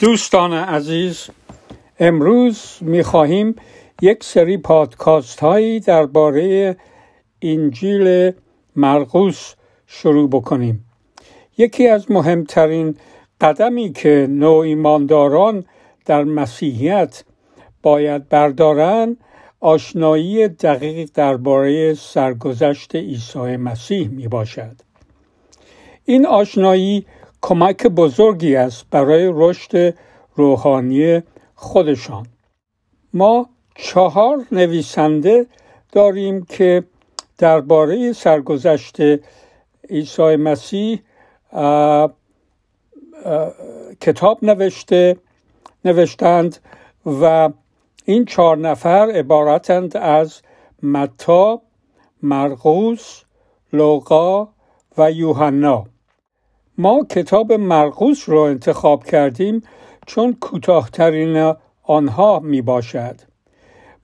دوستان عزیز امروز می‌خواهیم یک سری پادکاست هایی درباره انجیل مرقوس شروع بکنیم یکی از مهمترین قدمی که نو ایمانداران در مسیحیت باید بردارند آشنایی دقیق درباره سرگذشت عیسی مسیح می باشد. این آشنایی کمک بزرگی است برای رشد روحانی خودشان. ما چهار نویسنده داریم که درباره سرگذشت عیسی مسیح کتاب نوشته نوشتند و این چهار نفر عبارتند از متا، مرقوس، لوقا و یوحنا. ما کتاب مرقوس را انتخاب کردیم چون کوتاهترین آنها می باشد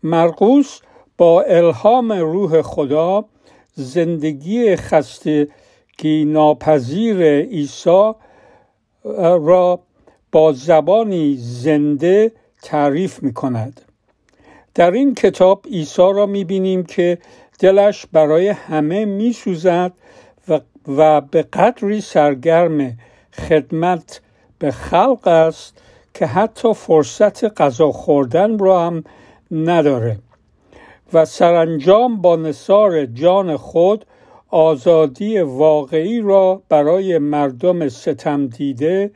مرقوس با الهام روح خدا زندگی خستگی ناپذیر عیسی را با زبانی زنده تعریف می کند در این کتاب عیسی را می بینیم که دلش برای همه می سوزد و, به قدری سرگرم خدمت به خلق است که حتی فرصت غذا خوردن را هم نداره و سرانجام با نصار جان خود آزادی واقعی را برای مردم ستم دیده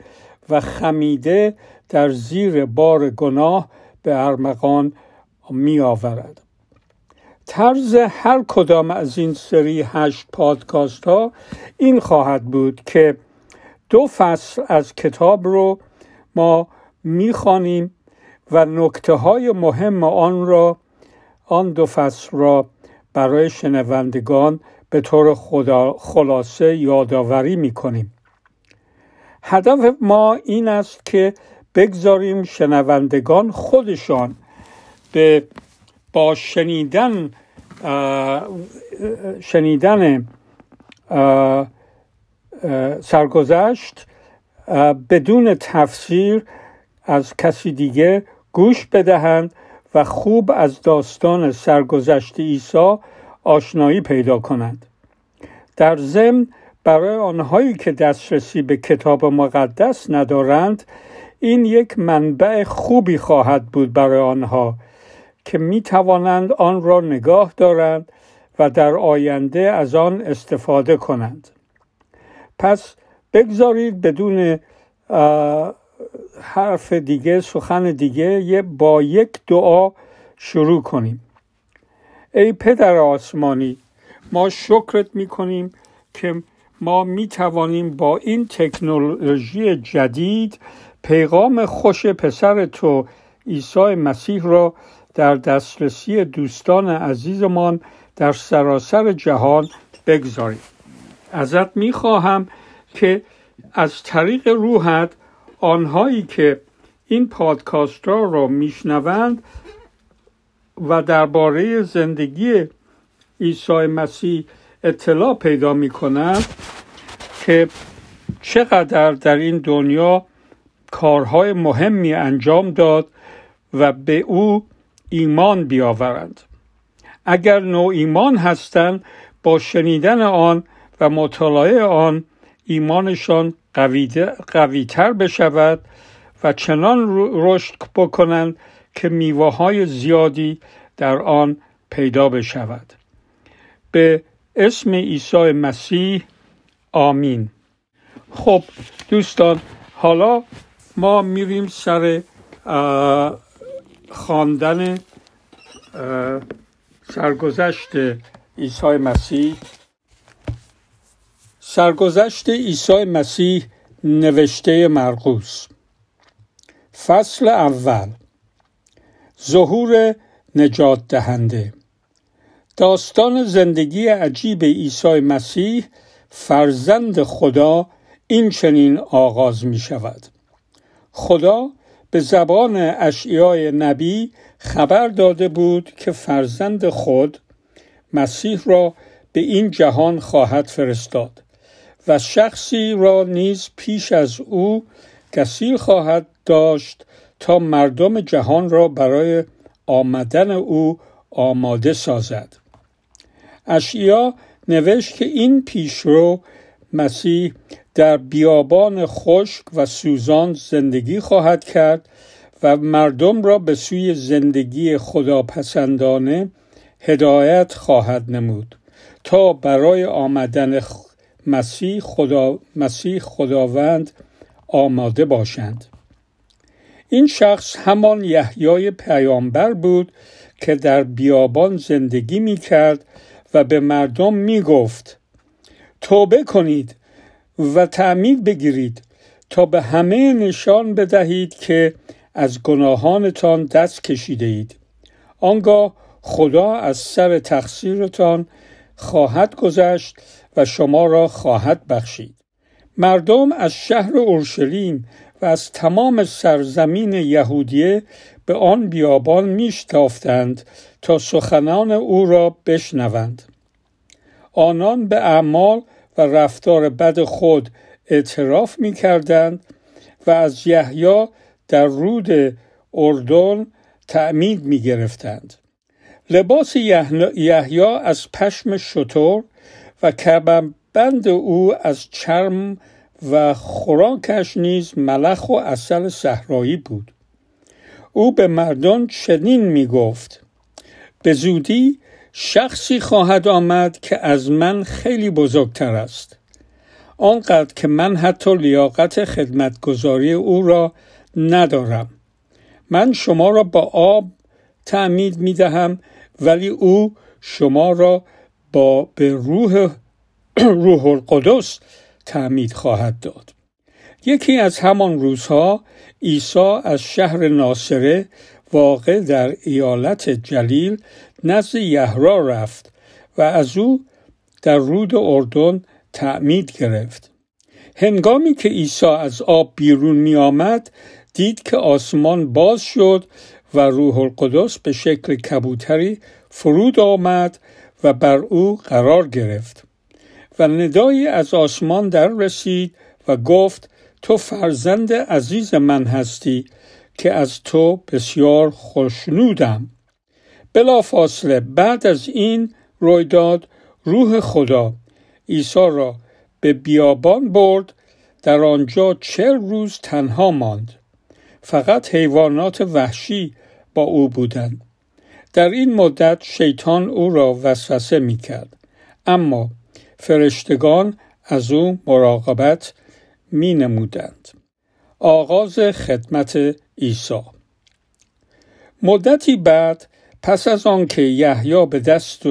و خمیده در زیر بار گناه به ارمغان می آورد. طرز هر کدام از این سری هشت پادکاست ها این خواهد بود که دو فصل از کتاب رو ما می‌خوانیم و نکته های مهم آن را آن دو فصل را برای شنوندگان به طور خلاصه یادآوری می‌کنیم. هدف ما این است که بگذاریم شنوندگان خودشان به با شنیدن شنیدن سرگذشت بدون تفسیر از کسی دیگه گوش بدهند و خوب از داستان سرگذشت عیسی آشنایی پیدا کنند. در ضمن برای آنهایی که دسترسی به کتاب مقدس ندارند این یک منبع خوبی خواهد بود برای آنها. که می توانند آن را نگاه دارند و در آینده از آن استفاده کنند. پس بگذارید بدون حرف دیگه سخن دیگه با یک دعا شروع کنیم. ای پدر آسمانی ما شکرت می کنیم که ما می توانیم با این تکنولوژی جدید پیغام خوش پسر تو عیسی مسیح را در دسترسی دوستان عزیزمان در سراسر جهان بگذاریم. ازت می خواهم که از طریق روحت آنهایی که این پادکاست را را میشنوند و درباره زندگی عیسی مسیح اطلاع پیدا می کنند که چقدر در این دنیا کارهای مهمی انجام داد و به او ایمان بیاورند. اگر نوع ایمان هستند با شنیدن آن و مطالعه آن ایمانشان قویتر بشود و چنان رشد بکنند که میوه های زیادی در آن پیدا بشود. به اسم عیسی مسیح آمین. خب دوستان حالا ما میریم سر خواندن سرگذشت عیسی مسیح. سرگذشت عیسی مسیح نوشته مرقوس فصل اول. ظهور نجات دهنده. داستان زندگی عجیب عیسی مسیح فرزند خدا این چنین آغاز می شود خدا به زبان اشعیای نبی خبر داده بود که فرزند خود مسیح را به این جهان خواهد فرستاد و شخصی را نیز پیش از او گسیل خواهد داشت تا مردم جهان را برای آمدن او آماده سازد. اشیا نوشت که این پیشرو مسیح در بیابان خشک و سوزان زندگی خواهد کرد و مردم را به سوی زندگی خداپسندانه هدایت خواهد نمود تا برای آمدن مسیح, خدا، مسیح خداوند آماده باشند. این شخص همان یحیای پیامبر بود که در بیابان زندگی می کرد و به مردم می گفت توبه کنید. و تعمید بگیرید تا به همه نشان بدهید که از گناهانتان دست کشیده اید آنگاه خدا از سر تقصیرتان خواهد گذشت و شما را خواهد بخشید. مردم از شهر اورشلیم و از تمام سرزمین یهودیه به آن بیابان میشتافتند تا سخنان او را بشنوند. آنان به اعمال رفتار بد خود اعتراف می کردند و از یحیی در رود اردن تعمید می گرفتند. لباس یحیی از پشم شطور و بند او از چرم و خوراکش نیز ملخ و اصل صحرایی بود او به مردان چنین می گفت به زودی شخصی خواهد آمد که از من خیلی بزرگتر است. آنقدر که من حتی لیاقت خدمتگذاری او را ندارم. من شما را با آب تعمید می دهم ولی او شما را با به روح روح القدس تعمید خواهد داد. یکی از همان روزها عیسی از شهر ناصره واقع در ایالت جلیل نزد یهرا رفت و از او در رود اردن تعمید گرفت. هنگامی که عیسی از آب بیرون می آمد دید که آسمان باز شد و روح القدس به شکل کبوتری فرود آمد و بر او قرار گرفت و ندایی از آسمان در رسید و گفت تو فرزند عزیز من هستی که از تو بسیار خوشنودم. بلا فاصله بعد از این رویداد روح خدا عیسی را به بیابان برد در آنجا چل روز تنها ماند. فقط حیوانات وحشی با او بودند. در این مدت شیطان او را وسوسه می کرد اما فرشتگان از او مراقبت می نمودند. آغاز خدمت عیسی. مدتی بعد پس از آنکه یحیی به دست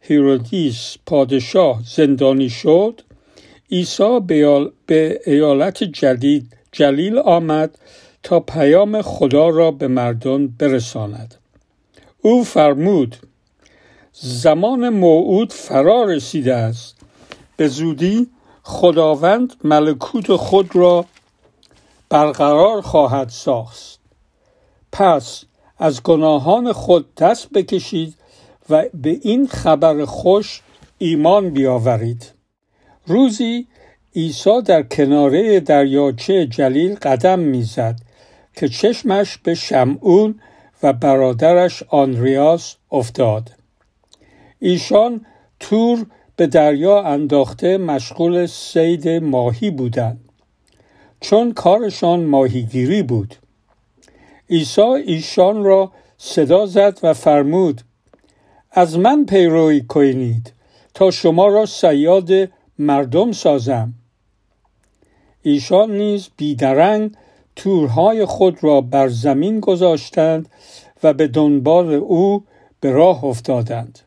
هیرودیس پادشاه زندانی شد عیسی به ایالت جدید جلیل آمد تا پیام خدا را به مردم برساند. او فرمود زمان موعود فرا رسیده است. به زودی خداوند ملکوت خود را برقرار خواهد ساخت. پس از گناهان خود دست بکشید و به این خبر خوش ایمان بیاورید. روزی عیسی در کناره دریاچه جلیل قدم می‌زد که چشمش به شمعون و برادرش آنریاس افتاد. ایشان تور به دریا انداخته مشغول سید ماهی بودند. چون کارشان ماهیگیری بود. عیسی ایشان را صدا زد و فرمود از من پیروی کنید تا شما را سیاد مردم سازم. ایشان نیز بیدرنگ تورهای خود را بر زمین گذاشتند و به دنبال او به راه افتادند.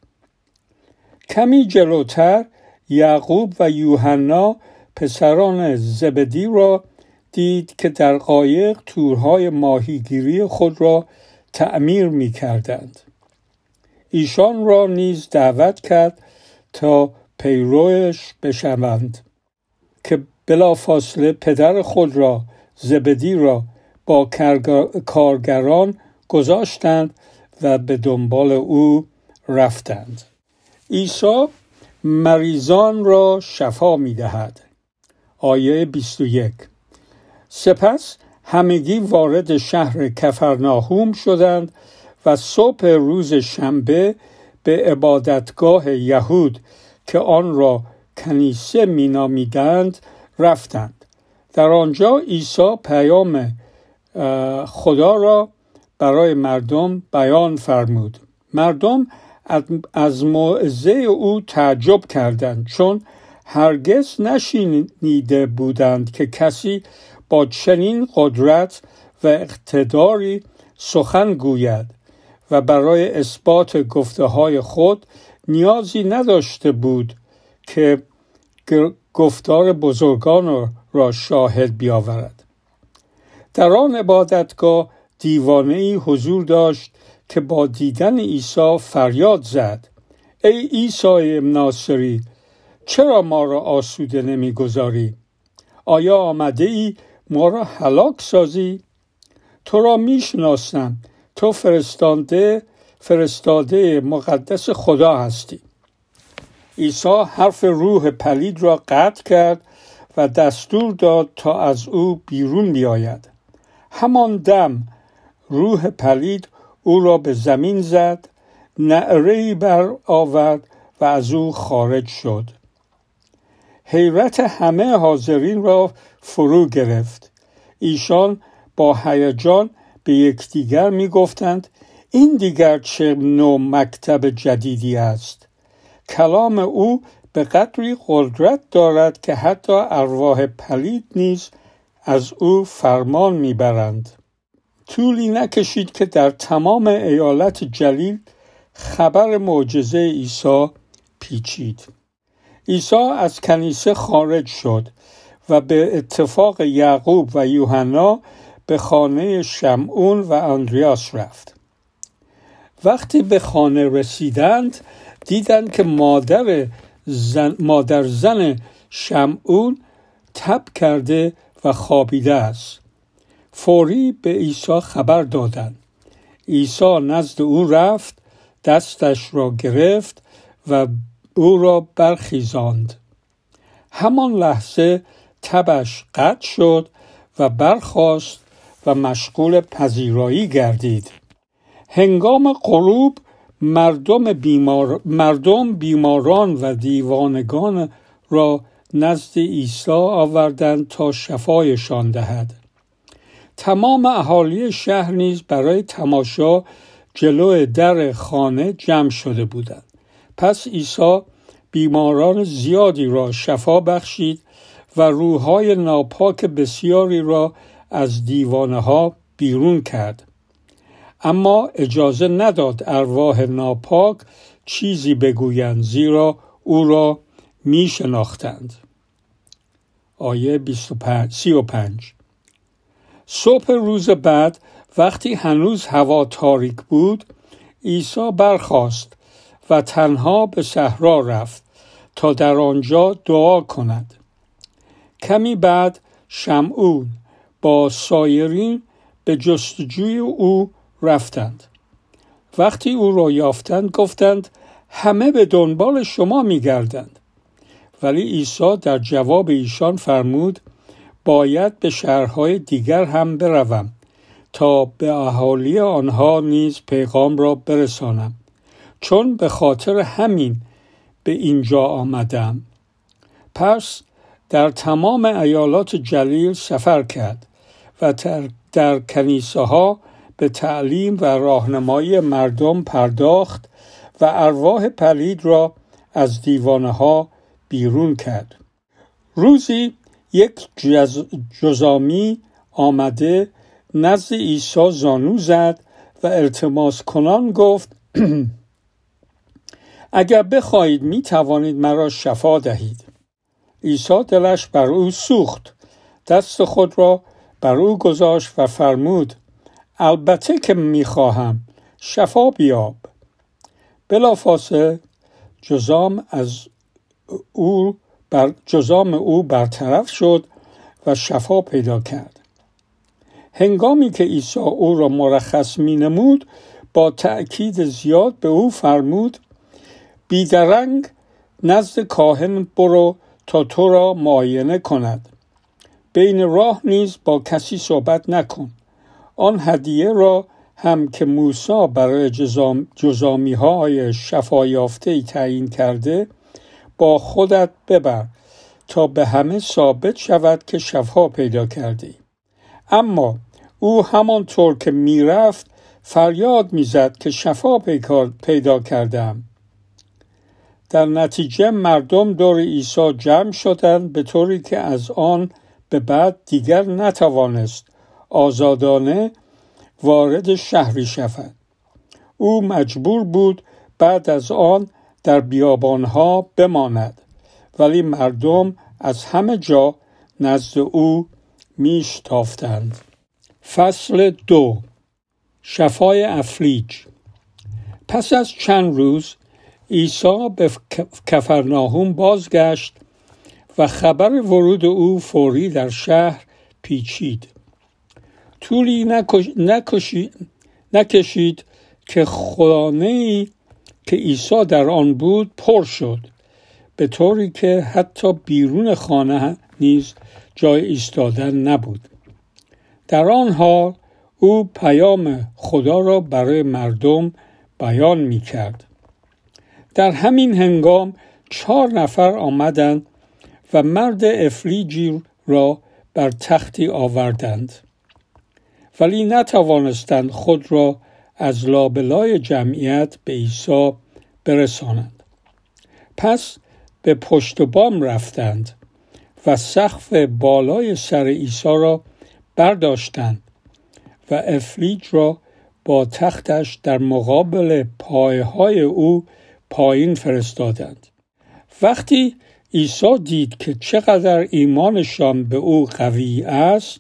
کمی جلوتر یعقوب و یوحنا پسران زبدی را دید که در قایق تورهای ماهیگیری خود را تعمیر می کردند. ایشان را نیز دعوت کرد تا پیروش بشوند که بلافاصله پدر خود را زبدی را با کارگران گذاشتند و به دنبال او رفتند. عیسی مریضان را شفا می دهد آیه 21 سپس همگی وارد شهر کفرناهوم شدند و صبح روز شنبه به عبادتگاه یهود که آن را کنیسه مینامیدند رفتند. در آنجا عیسی پیام خدا را برای مردم بیان فرمود. مردم از موعظه او تعجب کردند چون هرگز نشینیده بودند که کسی با چنین قدرت و اقتداری سخن گوید و برای اثبات گفته های خود نیازی نداشته بود که گفتار بزرگان را شاهد بیاورد. در آن عبادتگاه دیوانه ای حضور داشت که با دیدن عیسی فریاد زد. ای عیسی ناصری چرا ما را آسوده نمی‌گذاری؟ آیا آمده ای ما را هلاک سازی. تو را می‌شناسم. تو فرستاده فرستاده مقدس خدا هستی. عیسی حرف روح پلید را قطع کرد و دستور داد تا از او بیرون بیاید. همان دم روح پلید او را به زمین زد نعره بر آورد و از او خارج شد. حیرت همه حاضرین را فرو گرفت. ایشان با هیجان به یکدیگر می گفتند این دیگر چه نوع مکتب جدیدی است؟ کلام او به قدری قدرت دارد که حتی ارواح پلید نیز از او فرمان می‌برند. طولی نکشید که در تمام ایالت جلیل خبر معجزه عیسی پیچید. عیسی از کنیسه خارج شد و به اتفاق یعقوب و یوحنا به خانه شمعون و اندریاس رفت. وقتی به خانه رسیدند دیدند که مادر زن, مادر زن شمعون تب کرده و خوابیده است. فوری به عیسی خبر دادند. عیسی نزد او رفت دستش را گرفت و او را برخیزاند. همان لحظه تبش قطع شد و برخاست و مشغول پذیرایی گردید. هنگام غروب مردم, بیمار، مردم بیماران و دیوانگان را نزد عیسی آوردند تا شفایشان دهد. تمام اهالی شهر نیز برای تماشا جلو در خانه جمع شده بودند. پس عیسی بیماران زیادی را شفا بخشید و روحهای ناپاک بسیاری را از دیوانه ها بیرون کرد. اما اجازه نداد ارواح ناپاک چیزی بگویند زیرا او را می شناختند آیه 35 صبح روز بعد وقتی هنوز هوا تاریک بود عیسی برخاست و تنها به صحرا رفت تا در آنجا دعا کند. کمی بعد شمعون با سایرین به جستجوی او رفتند. وقتی او را یافتند گفتند همه به دنبال شما میگردند. ولی عیسی در جواب ایشان فرمود باید به شهرهای دیگر هم بروم تا به اهالی آنها نیز پیغام را برسانم. چون به خاطر همین به اینجا آمدم. پس در تمام ایالات جلیل سفر کرد و در کنیسه ها به تعلیم و راهنمایی مردم پرداخت و ارواح پلید را از دیوانه ها بیرون کرد. روزی یک جزامی آمده نزد عیسی زانو زد و التماس کنان گفت اگر بخواهید می توانید مرا شفا دهید. عیسی دلش بر او سوخت. دست خود را بر او گذاشت و فرمود البته که می‌خواهم. شفا بیاب. بلافاصله جزام از او بر جزام او برطرف شد و شفا پیدا کرد. هنگامی که عیسی او را مرخص می نمود با تأکید زیاد به او فرمود بیدرنگ نزد کاهن برو تا تو را معاینه کند. بین راه نیز با کسی صحبت نکن. آن هدیه را هم که موسی برای جزامی های شفایافته تعیین کرده با خودت ببر تا به همه ثابت شود که شفا پیدا کرده ای. اما او همانطور که می‌رفت فریاد می‌زد که شفا پیدا کردم. در نتیجه مردم دور عیسی جمع شدند به طوری که از آن به بعد دیگر نتوانست آزادانه وارد شهری شود. او مجبور بود بعد از آن در بیابانها بماند ولی مردم از همه جا نزد او میشتافتند فصل دو. شفای افلیج پس از چند روز عیسی به کفرناهوم بازگشت و خبر ورود او فوری در شهر پیچید طولی نکشید که خانه ای که عیسی در آن بود پر شد به طوری که حتی بیرون خانه نیز جای ایستادن نبود در آن حال او پیام خدا را برای مردم بیان می کرد. در همین هنگام چهار نفر آمدند و مرد افلیجی را بر تختی آوردند. ولی نتوانستند خود را از لابلای جمعیت به عیسی برسانند. پس به پشت بام رفتند و سقف بالای سر عیسی را برداشتند و افلیج را با تختش در مقابل پایهای او پایین فرستادند. وقتی عیسی دید که چقدر ایمانشان به او قوی است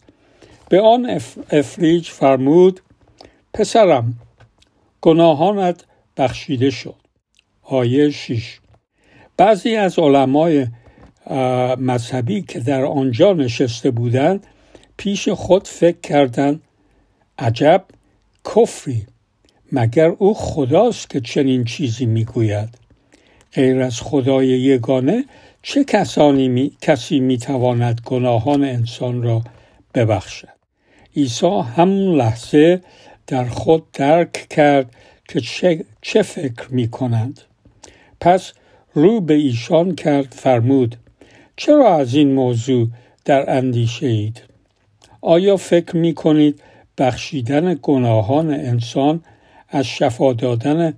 به آن افلیج فرمود پسرم گناهانت بخشیده شد. آیه 6 بعضی از علمای مذهبی که در آنجا نشسته بودند پیش خود فکر کردند عجب کفری. مگر او خداست که چنین چیزی می‌گوید غیر از خدای یگانه چه کسانی می، کسی می‌تواند گناهان انسان را ببخشد عیسی همون لحظه در خود درک کرد که چه, چه فکر می کنند. پس رو به ایشان کرد فرمود چرا از این موضوع در اندیشه اید؟ آیا فکر می کنید بخشیدن گناهان انسان از شفا دادن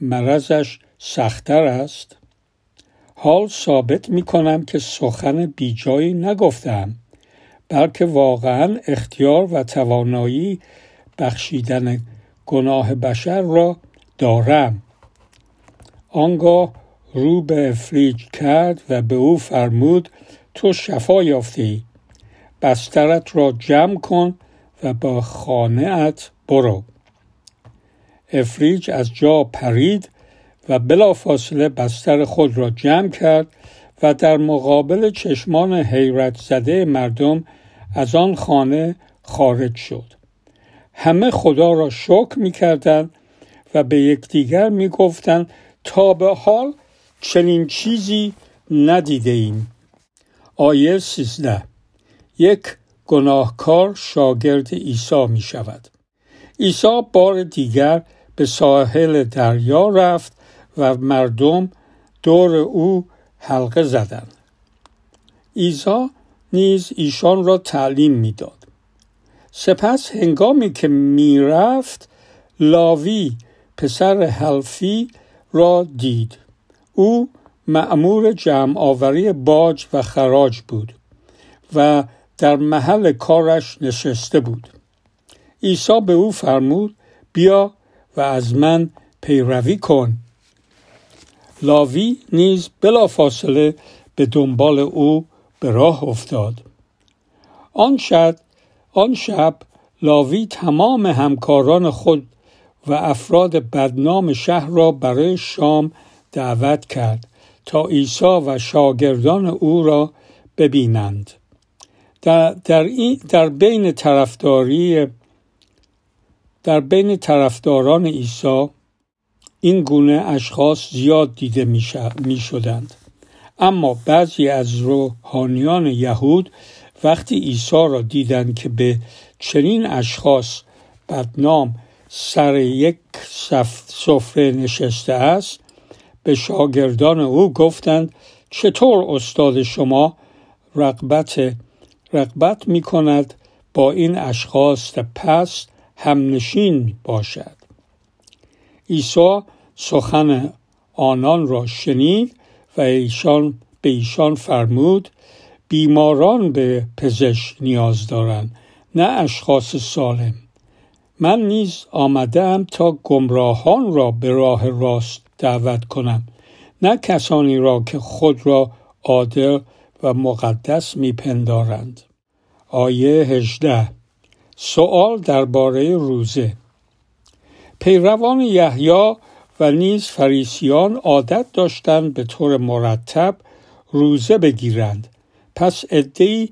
مرضش سختتر است؟ حال ثابت می کنم که سخن بیجایی نگفتم بلکه واقعا اختیار و توانایی بخشیدن گناه بشر را دارم آنگاه رو به افریج کرد و به او فرمود تو شفا یافتی بسترت را جمع کن و با ات برو افریج از جا پرید و بلافاصله بستر خود را جمع کرد و در مقابل چشمان حیرت زده مردم از آن خانه خارج شد. همه خدا را شکر می کردن و به یکدیگر می گفتن تا به حال چنین چیزی ندیده ایم آیه سیزده. یک گناهکار شاگرد عیسی می شود عیسی بار دیگر به ساحل دریا رفت و مردم دور او حلقه زدند. عیسی نیز ایشان را تعلیم می‌داد. سپس هنگامی که می‌رفت لاوی پسر حلفی را دید. او معمور جمع آوری باج و خراج بود و در محل کارش نشسته بود. عیسی به او فرمود بیا و از من پیروی کن. لاوی نیز بلافاصله به دنبال او به راه افتاد. آن شب آن شب لاوی تمام همکاران خود و افراد بدنام شهر را برای شام دعوت کرد تا عیسی و شاگردان او را ببینند. در, در, این در بین طرفداری در بین طرفداران عیسی این گونه اشخاص زیاد دیده می شدند اما بعضی از روحانیان یهود وقتی عیسی را دیدند که به چنین اشخاص بدنام سر یک سفره نشسته است به شاگردان او گفتند چطور استاد شما رقبت رقبت می کند با این اشخاص پست همنشین باشد. عیسی سخن آنان را شنید و ایشان به ایشان فرمود بیماران به پزشک نیاز دارند نه اشخاص سالم. من نیز آمدم تا گمراهان را به راه راست دعوت کنم نه کسانی را که خود را عادل و مقدس میپندارند. آیه 18 سوال درباره روزه. پیروان یحیی و نیز فریسیان عادت داشتند به طور مرتب روزه بگیرند. پس عدهای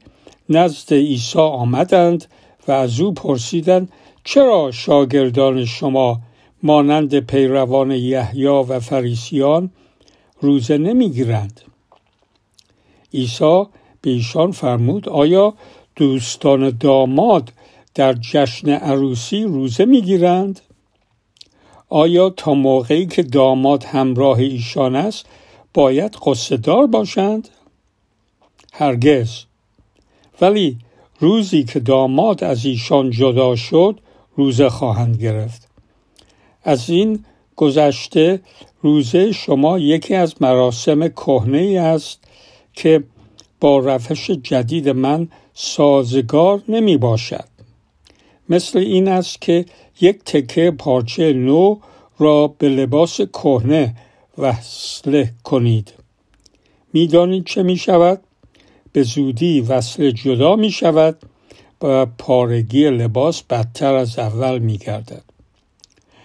نزد عیسی آمدند و از او پرسیدند چرا شاگردان شما مانند پیروان یحیی و فریسیان روزه نمی‌گیرند؟ عیسی به ایشان فرمود آیا دوستان داماد در جشن عروسی روزه می‌گیرند؟ آیا تا موقعی که داماد همراه ایشان است باید قصدار باشند؟ هرگز. ولی روزی که داماد از ایشان جدا شد روزه خواهند گرفت. از این گذشته روزه شما یکی از مراسم کهنه است که با روش جدید من سازگار نمی باشد مثل این است که یک تکه پارچه نو را به لباس کهنه وصله کنید می‌دانید چه می شود؟ به زودی وصل جدا می شود و پارگی لباس بدتر از اول می گردد.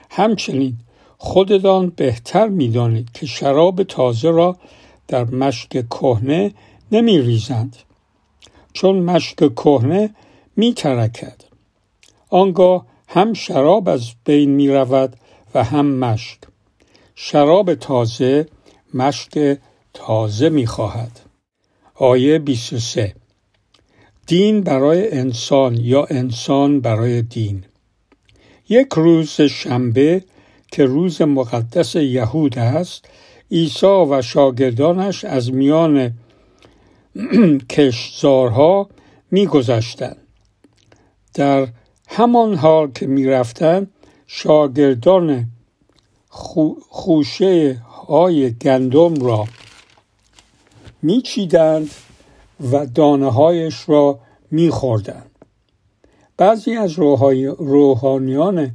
همچنین خودتان بهتر می دانید که شراب تازه را در مشک کهنه نمی ریزند چون مشک کهنه می ترکد. آنگاه هم شراب از بین می رود و هم مشک. شراب تازه مشک تازه می خواهد آیه 23 دین برای انسان یا انسان برای دین. یک روز شنبه که روز مقدس یهود است عیسی و شاگردانش از میان کشزارها میگذشتند. در همان حال که می‌رفتند شاگردان خوشه های گندم را میچیدند و دانه هایش را میخوردند. بعضی از روحانیان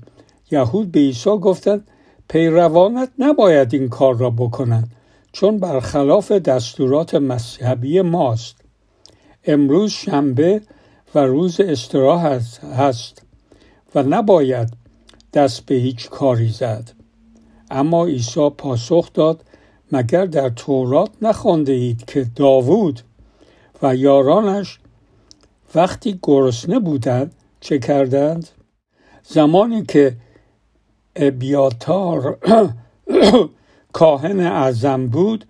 یهود به عیسی گفتند پیروانت نباید این کار را بکنند چون برخلاف دستورات مذهبی ماست. امروز شنبه و روز استراحت هست. و نباید دست به هیچ کاری زد. اما عیسی پاسخ داد مگر در تورات نخوانده اید که داوود و یارانش وقتی گرسنه بودند چه کردند؟ زمانی که ابیاتار کاهن اعظم بود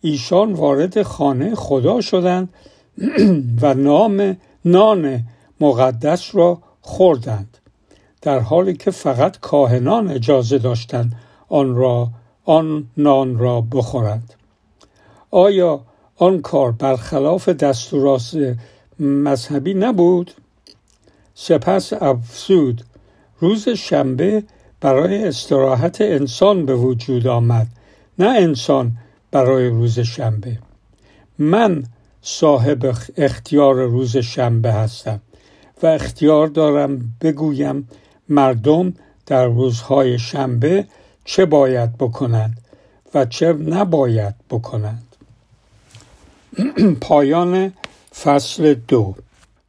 ایشان وارد خانه خدا شدند و نام نان مقدس را خوردند. در حالی که فقط کاهنان اجازه داشتند آن را آن نان را بخورند. آیا آن کار برخلاف دستورات مذهبی نبود؟ سپس افسود روز شنبه برای استراحت انسان به وجود آمد نه انسان برای روز شنبه. من صاحب اختیار روز شنبه هستم و اختیار دارم بگویم مردم در روزهای شنبه چه باید بکنند و چه نباید بکنند. پایان فصل دو.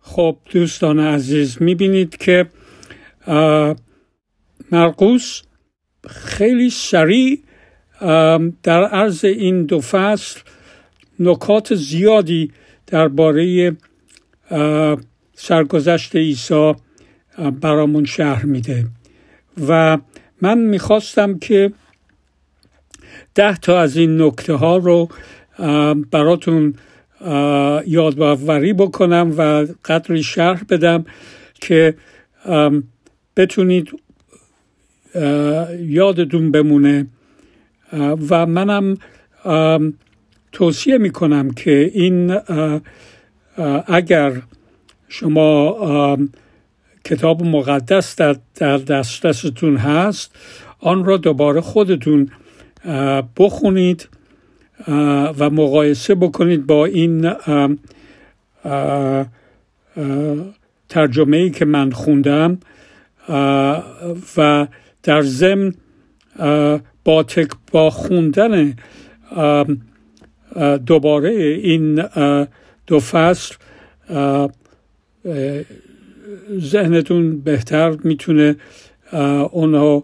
خب دوستان عزیز می‌بینید که مرقوس خیلی سریع در عرض این دو فصل نکات زیادی درباره سرگذشت عیسی برامون شهر میده. و من می‌خواستم که ده تا از این نکته ها رو براتون یادآوری بکنم و قدری شرح بدم که بتونید یادتون بمونه. و منم توصیه می‌کنم که این اگر شما کتاب مقدس در, در دسترستون هست. آن را دوباره خودتون بخونید و مقایسه بکنید با این ترجمه ای که من خوندم و در ضمن با, با خوندن دوباره این دو فصل ذهنتون بهتر می‌تونه اونها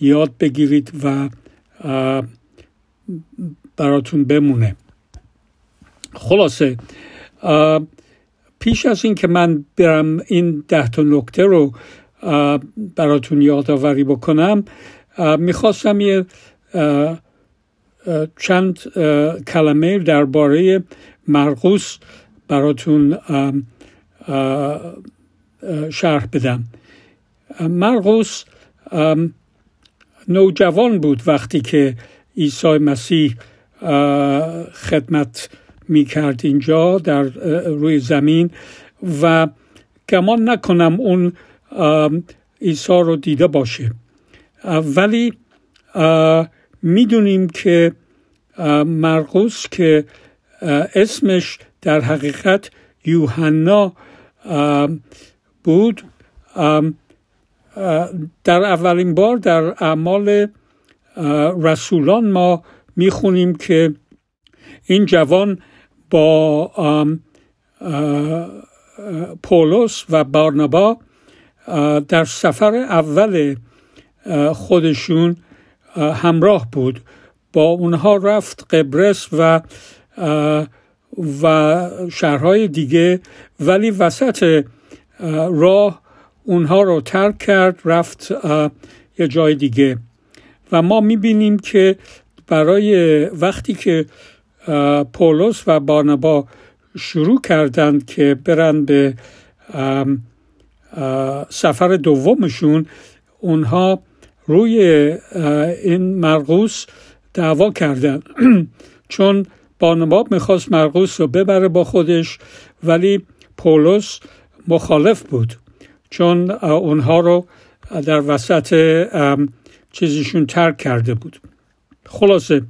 یاد بگیرید و براتون بمونه. خلاصه پیش از این که من برم این ده تا نکته رو براتون یادآوری بکنم می‌خواستم یه چند کلمه درباره مرقوس براتون شرح بدم. مرقوس نوجوان بود وقتی که عیسی مسیح خدمت می کرد اینجا در روی زمین و گمان نکنم اون عیسی رو دیده باشه. ولی می‌دونیم که مرقوس که اسمش در حقیقت یوحنا بود. در اولین بار در اعمال رسولان ما می‌خونیم که این جوان با پولس و بارنبا در سفر اول خودشون همراه بود. با اونها رفت قبرس و و شهرهای دیگه ولی وسط راه اونها رو ترک کرد رفت یه جای دیگه. و ما می‌بینیم که برای وقتی که پولس و بارنبا شروع کردند که برن به سفر دومشون اونها روی این مرقوس دعوا کردن. چون بارنبا می‌خواست مرقوس رو ببره با خودش ولی پولس مخالف بود چون اونها رو در وسط چیزشون ترک کرده بود. خلاصه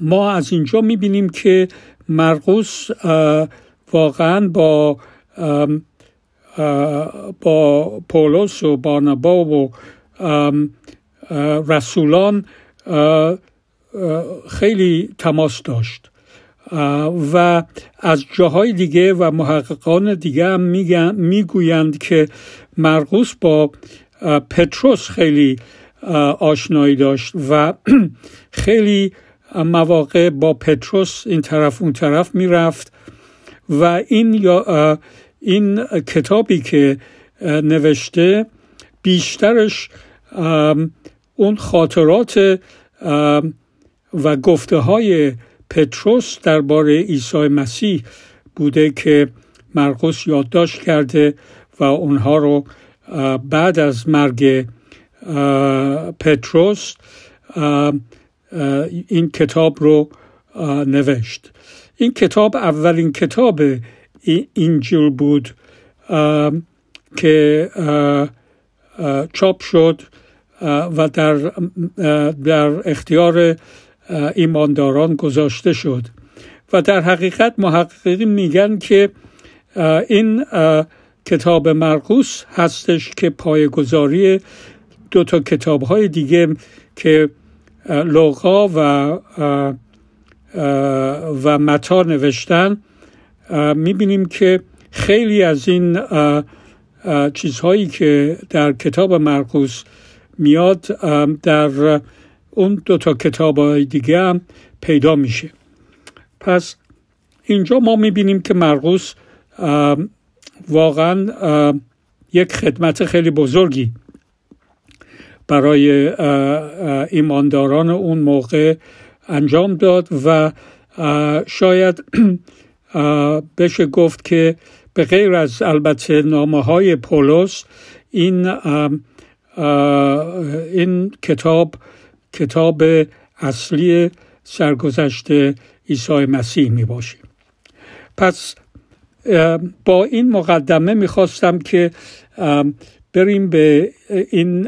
ما از اینجا می‌بینیم که مرقوس واقعا با با پولس و بارنبا و رسولان خیلی تماس داشت. و از جاهای دیگه و محققان دیگه هم می‌گویند که مرقوس با پتروس خیلی آشنایی داشت و خیلی مواقع با پتروس این طرف اون طرف می‌رفت و این این کتابی که نوشته بیشترش اون خاطرات و گفته های پتروس درباره عیسی مسیح بوده که مرقس یادداشت کرده و اونها رو بعد از مرگ پتروس این کتاب رو نوشت. این کتاب اولین کتاب اینجیل بود که چاپ شد و در, در اختیار ایمانداران گذاشته شد. و در حقیقت محققین میگن که این کتاب مرقوس هستش که پایگذاری دو تا کتاب های دیگه که لوقا و و متا نوشتن. می‌بینیم که خیلی از این چیزهایی که در کتاب مرقوس میاد در اون دو تا کتاب های دیگه هم پیدا میشه. پس اینجا ما می‌بینیم که مرقوس واقعا یک خدمت خیلی بزرگی برای ایمانداران اون موقع انجام داد و شاید بشه گفت که به غیر از البته نامه های پولس این این کتاب کتاب اصلی سرگذشت عیسی مسیح می باشه. پس با این مقدمه می‌خواستم که بریم به این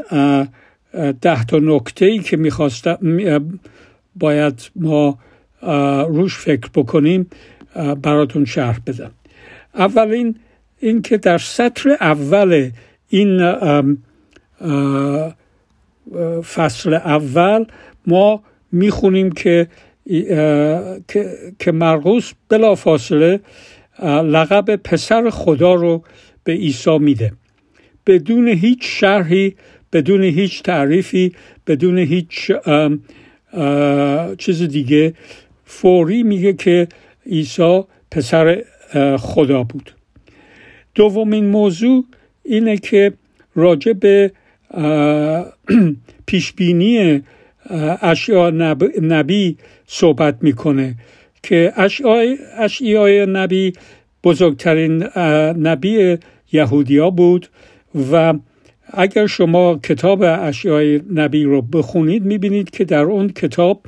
ده تا نکته ای که می‌خواستم باید ما روش فکر بکنیم براتون شرح بدم. اولین این که در سطر اول این فصل اول ما می‌خونیم که که مرقوس بلا فاصله لقب پسر خدا رو به عیسی میده. بدون هیچ شرحی بدون هیچ تعریفی بدون هیچ چیز دیگه فوری میگه که عیسی پسر خدا بود. دومین موضوع اینه که راجع به پیشبینی اشیاء نبی صحبت می‌کنه که اشیای نبی بزرگترین نبی یهودیا بود و اگر شما کتاب اشیای نبی رو بخونید می‌بینید که در اون کتاب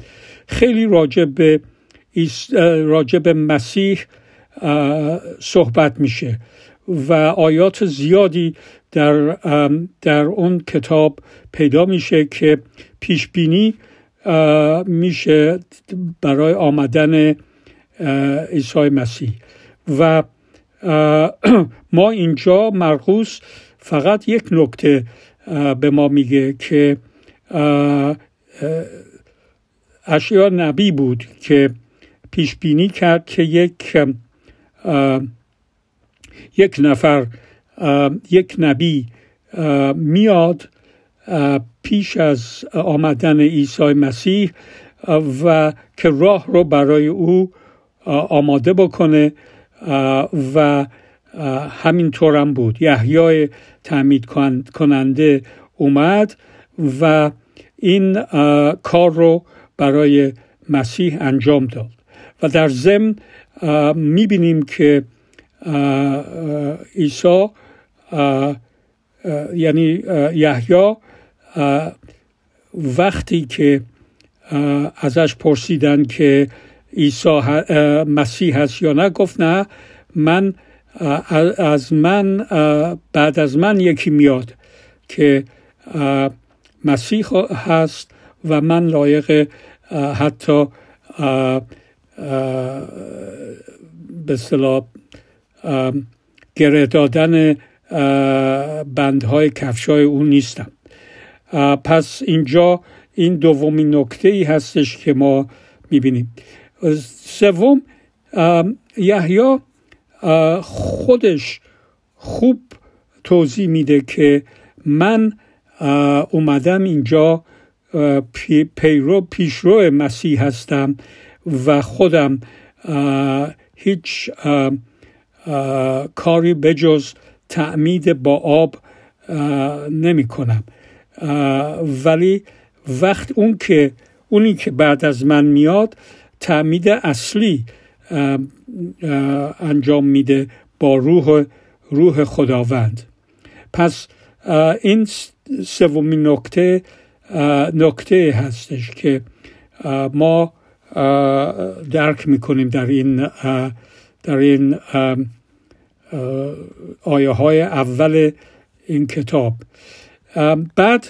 خیلی راجع به راجع مسیح صحبت میشه. و آیات زیادی در در اون کتاب پیدا میشه که پیش بینی میشه برای آمدن عیسی مسیح. و ما اینجا مرقوس فقط یک نکته به ما میگه که اشیا نبی بود که پیش بینی کرد که یک یک نفر یک نبی میاد پیش از آمدن عیسی مسیح و که راه رو برای او آماده بکنه و همینطور هم بود. یحیای تعمید کننده اومد و این کار رو برای مسیح انجام داد. و در ضمن می‌بینیم که عیسی یعنی یحیی وقتی که ازش پرسیدن که عیسی مسیح هست یا نه گفت نه من از من بعد از من یکی میاد که مسیح هست و من لایق حتی به صلاح گره دادن بندهای کفشای او نیستم. پس اینجا این دومین نکته ای هستش که ما می‌بینیم. سوم یحیی خودش خوب توضیح میده که من اومدم اینجا پیرو پیشرو مسیح هستم و خودم هیچ کاری بجز تعمید با آب نمی کنم ولی وقت اون که اونی که بعد از من میاد تعمید اصلی انجام میده با روح روح خداوند. پس این سومین نکته نکته هستش که ما درک می‌کنیم در این در این آیه های اول این کتاب. بعد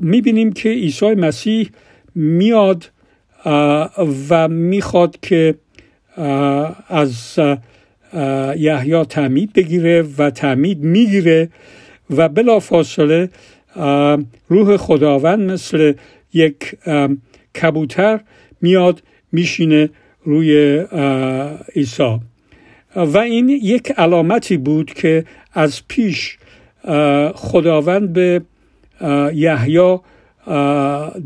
می‌بینیم که عیسی مسیح میاد و می‌خواد که از یحیی تعمید بگیره و تعمید می‌گیره و بلا فاصله روح خداوند مثل یک کبوتر میاد میشینه روی عیسی. و این یک علامتی بود که از پیش خداوند به یحیی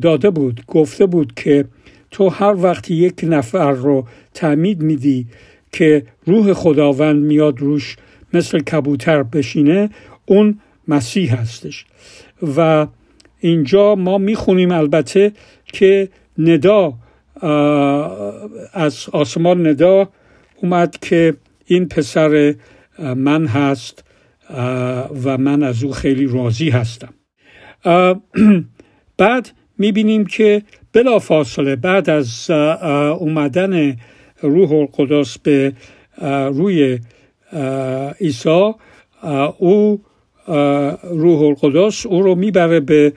داده بود گفته بود که تو هر وقت یک نفر رو تعمید میدی که روح خداوند میاد روش مثل کبوتر بشینه اون مسیح هستش. و اینجا ما می‌خونیم البته که ندا از آسمان ندا اومد که این پسر من هست و من از او خیلی راضی هستم. بعد می‌بینیم که بلا فاصله بعد از اومدن روح القدس به روی عیسی او روح القدس او رو می‌بره به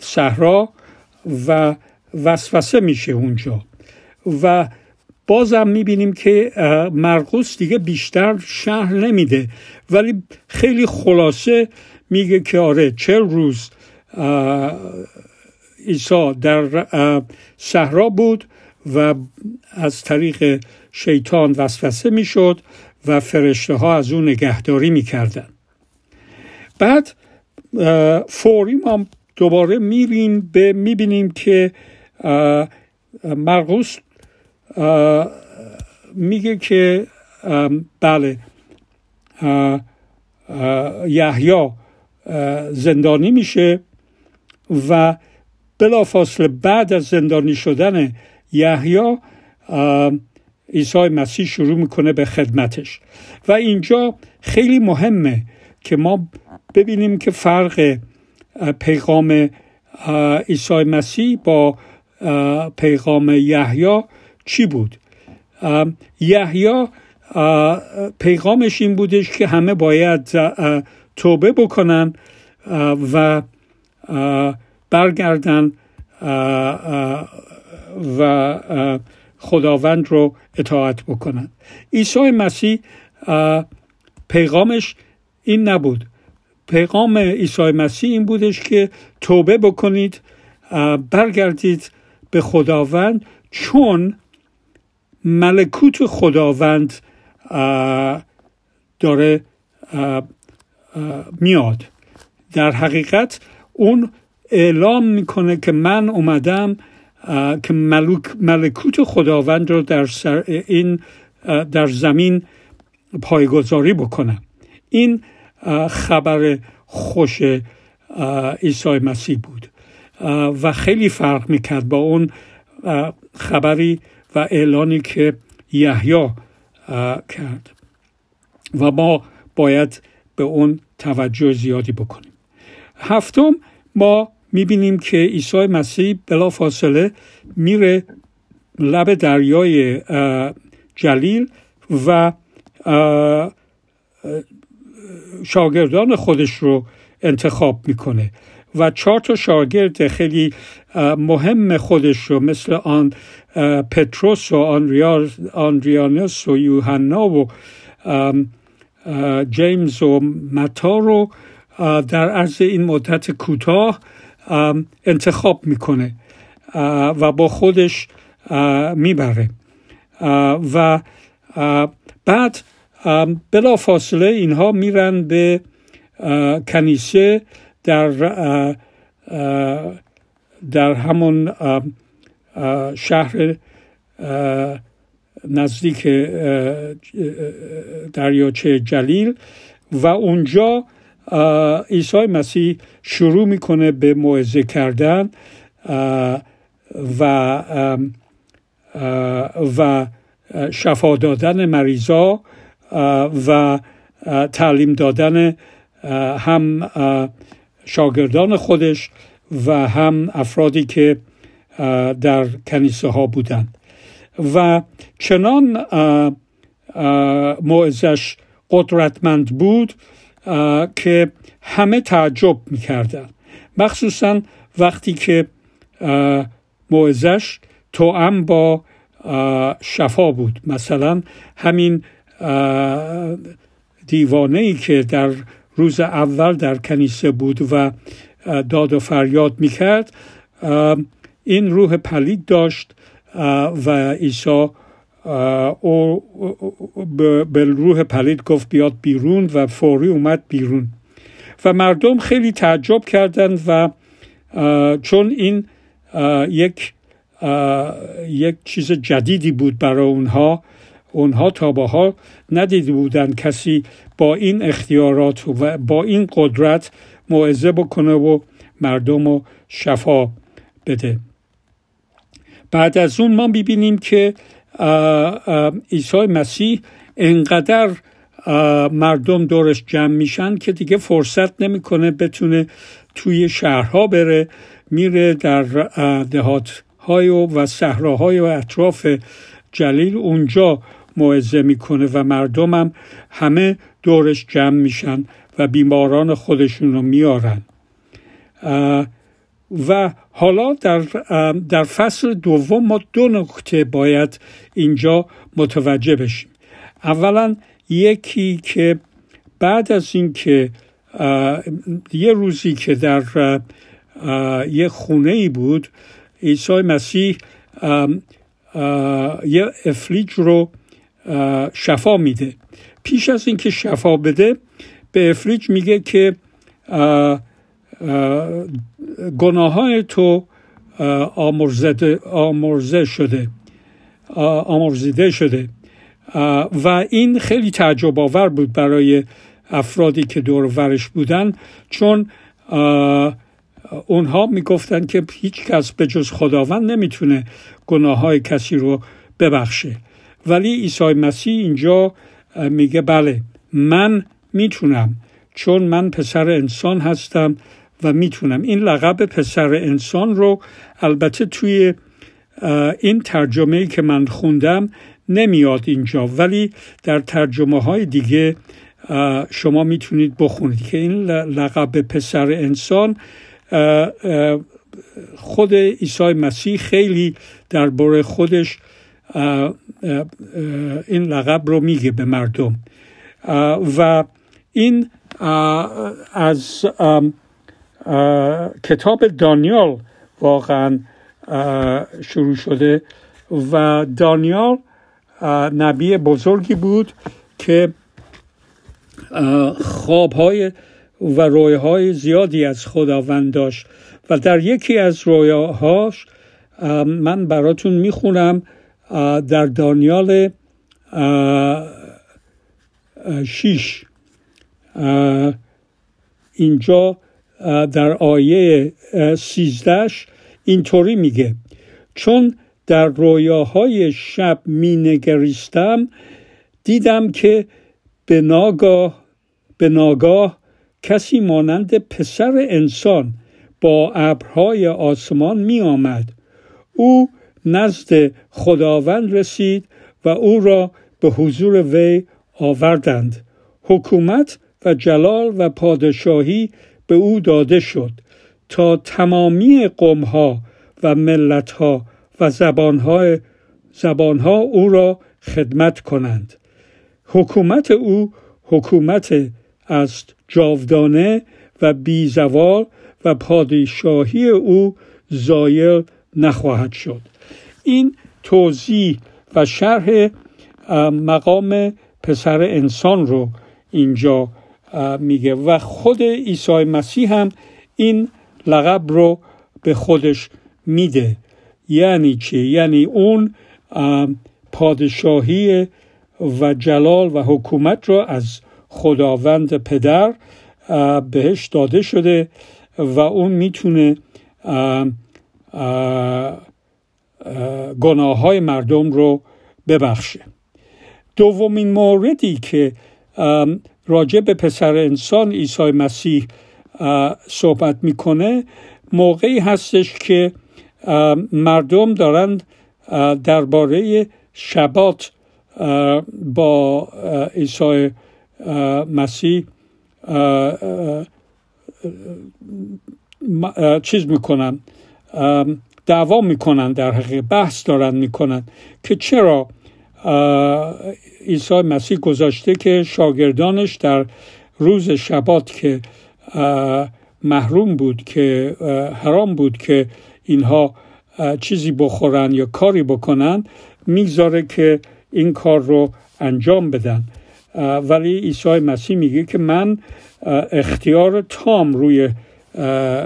صحرا و وسوسه میشه اونجا. و بازم می‌بینیم که مرقس دیگه بیشتر شهر نمیده. ولی خیلی خلاصه میگه که آره چل روز عیسی در صحرا بود و از طریق شیطان وسوسه می‌شد و فرشته ها از اون نگهداری می‌کردن. بعد فوری ما دوباره میریم به می‌بینیم که مرقس میگه که بله یحیی زندانی میشه و بلافاصله بعد از زندانی شدن یحیی عیسی مسیح شروع می‌کنه به خدمتش. و اینجا خیلی مهمه که ما ببینیم که فرق پیغام عیسی مسیح با پیغام یحیی چی بود؟ یحیی پیغامش این بودش که همه باید توبه بکنن و برگردن و خداوند رو اطاعت بکنن. عیسی مسیح پیغامش این نبود. پیغام عیسی مسیح این بودش که توبه بکنید برگردید به خداوند چون ملکوت خداوند داره میاد. در حقیقت اون اعلام می‌کنه که من اومدم که ملکوت خداوند رو در این در زمین پایگذاری بکنم. این خبر خوش عیسی مسیح بود. و خیلی فرق می‌کرد با اون خبری و اعلانی که یحیی کرد. و ما باید به اون توجه زیادی بکنیم. هفتم ما می‌بینیم که عیسی مسیح بلا فاصله میره لب دریای جلیل و شاگردان خودش رو انتخاب می‌کنه. و چهار تا شاگرد خیلی مهم خودش رو مثل آن پتروس و آندریانوس و یوحنا و جیمز و متا رو در عرض این مدت کوتاه انتخاب می‌کنه و با خودش می‌بره و بعد بلا فاصله اینها میرن به کنیسه در در همون شهر نزدیک دریاچه جلیل و اونجا عیسی مسیح شروع می‌کنه به موعظه کردن و و شفا دادن مریضا و تعلیم دادن هم شاگردان خودش و هم افرادی که در کنیسه ها بودند. و چنان موعظش قدرتمند بود که همه تعجب می‌کردن مخصوصا وقتی که موعظش توأم با شفا بود. مثلا همین دیوانه ای که در روز اول در کنیسه بود و داد و فریاد می‌کرد. این روح پلید داشت و عیسی او به روح پلید گفت بیاد بیرون و فوری اومد بیرون. و مردم خیلی تعجب کردند و چون این یک یک چیز جدیدی بود برای اونها اونها تا باها ندیده بودند کسی با این اختیارات و با این قدرت موعظه بکنه و مردم رو شفا بده. بعد از اون ما ببینیم که عیسی مسیح انقدر مردم دورش جمع میشن که دیگه فرصت نمی‌کنه بتونه توی شهرها بره میره در دهات های و صحراهای و اطراف جلیل. اونجا موعظه می‌کنه و مردمم همه دورش جمع میشن و بیماران خودشون رو میارن. و حالا در, در فصل دوم ما دو نکته باید اینجا متوجه بشیم. اولا یکی که بعد از اینکه یه روزی که در یه خونه ای بود عیسی مسیح یه افلیج رو شفا میده. پیش از اینکه شفا بده به افلیج میگه که گناه های تو آمرزه شده آمرزیده شده. و این خیلی تعجب آور بود برای افرادی که دور ورش بودن چون اونها می‌گفتند که هیچ کس به جز خداوند نمی‌تونه گناه های کسی رو ببخشه. ولی عیسی مسیح اینجا میگه بله من می‌تونم چون من پسر انسان هستم و می‌تونم. این لقب پسر انسان رو البته توی این ترجمه که من خوندم نمیاد اینجا. ولی در ترجمه های دیگه شما می‌تونید بخونید که این لقب پسر انسان خود عیسی مسیح خیلی درباره خودش این لقب رو میگه به مردم. و این از کتاب دانیال واقعا شروع شده و دانیال نبی بزرگی بود که خوابهای و رویاهای زیادی از خداوند داشت. و در یکی از رویاهاش من براتون می‌خونم. در دانیال شیش. اینجا در آیه سیزدهش اینطوری میگه. چون در رویاهای شب می نگریستم دیدم که به ناگاه به ناگاه کسی مانند پسر انسان با ابرهای آسمان می آمد او نزد خداوند رسید و او را به حضور وی آوردند. حکومت و جلال و پادشاهی به او داده شد تا تمامی قومها و ملتها و زبانها زبانها او را خدمت کنند. حکومت او حکومت است جاودانه و بیزوال و پادشاهی او زایل نخواهد شد. این توضیح و شرح مقام پسر انسان رو اینجا میگه و خود عیسی مسیح هم این لقب رو به خودش میده یعنی چی؟ یعنی اون پادشاهی و جلال و حکومت را از خداوند پدر بهش داده شده و اون می‌تونه گناه های مردم رو ببخشه. دومین موردی که راجع به پسر انسان عیسی مسیح صحبت می‌کنه موقعی هستش که مردم دارند درباره شبات با عیسی مسیح چیز می‌کنن. دعوا می‌کنن در حقیقت بحث دارن می‌کنن که چرا عیسی مسیح گذاشته که شاگردانش در روز شبات که محروم بود که حرام بود که اینها چیزی بخورن یا کاری بکنن می‌گذاره که این کار رو انجام بدن. ولی عیسی مسیح میگه که من اختیار تام روی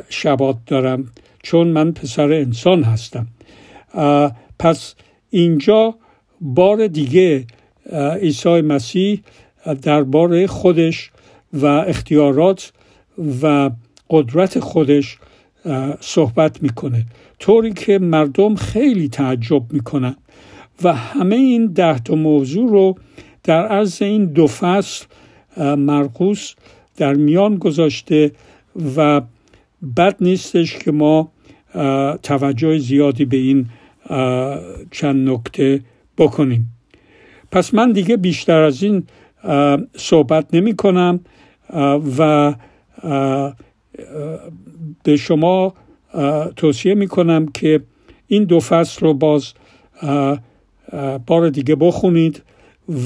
شبات دارم. چون من پسر انسان هستم. پس اینجا بار دیگه عیسی مسیح درباره خودش و اختیارات و قدرت خودش صحبت می‌کنه. طوری که مردم خیلی تعجب می‌کنن و همه این ده تا موضوع رو در عرض این دو فصل مرقوس در میان گذاشته و بد نیستش که ما توجه زیادی به این چند نکته بکنیم. پس من دیگه بیشتر از این صحبت نمی کنم و به شما توصیه می کنم که این دو فصل رو باز بار دیگه بخونید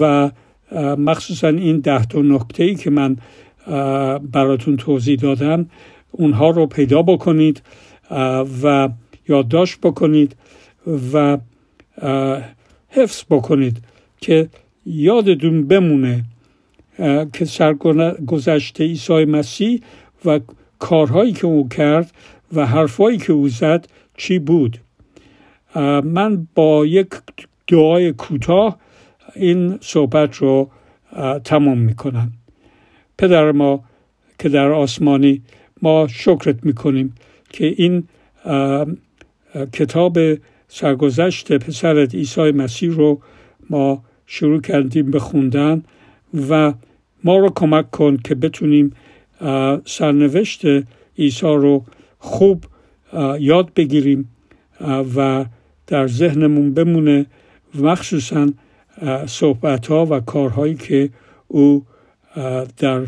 و مخصوصا این ده تا نکته ای که من براتون توضیح دادم اونها رو پیدا بکنید. و یادداشت بکنید و حفظ بکنید که یادتون بمونه که سرگذشت عیسی مسیح و کارهایی که او کرد و حرفهایی که او زد چی بود. من با یک دعای کوتاه این صحبت رو تمام می‌کنم. پدر ما که در آسمانی ما شکرت می‌کنیم. که این کتاب سرگذشت پسرت عیسی مسیح رو ما شروع کردیم به خوندن و ما رو کمک کن که بتونیم سرنوشت عیسی رو خوب یاد بگیریم و در ذهنمون بمونه مخصوصا صحبت ها و کارهایی که او در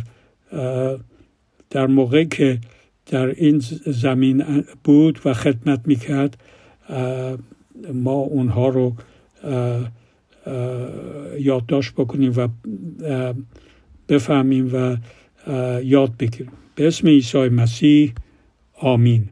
در موقع که در این زمین بود و خدمت می‌کرد ما اونها رو یادداشت بکنیم و بفهمیم و یاد بگیریم. به اسم عیسی مسیح آمین.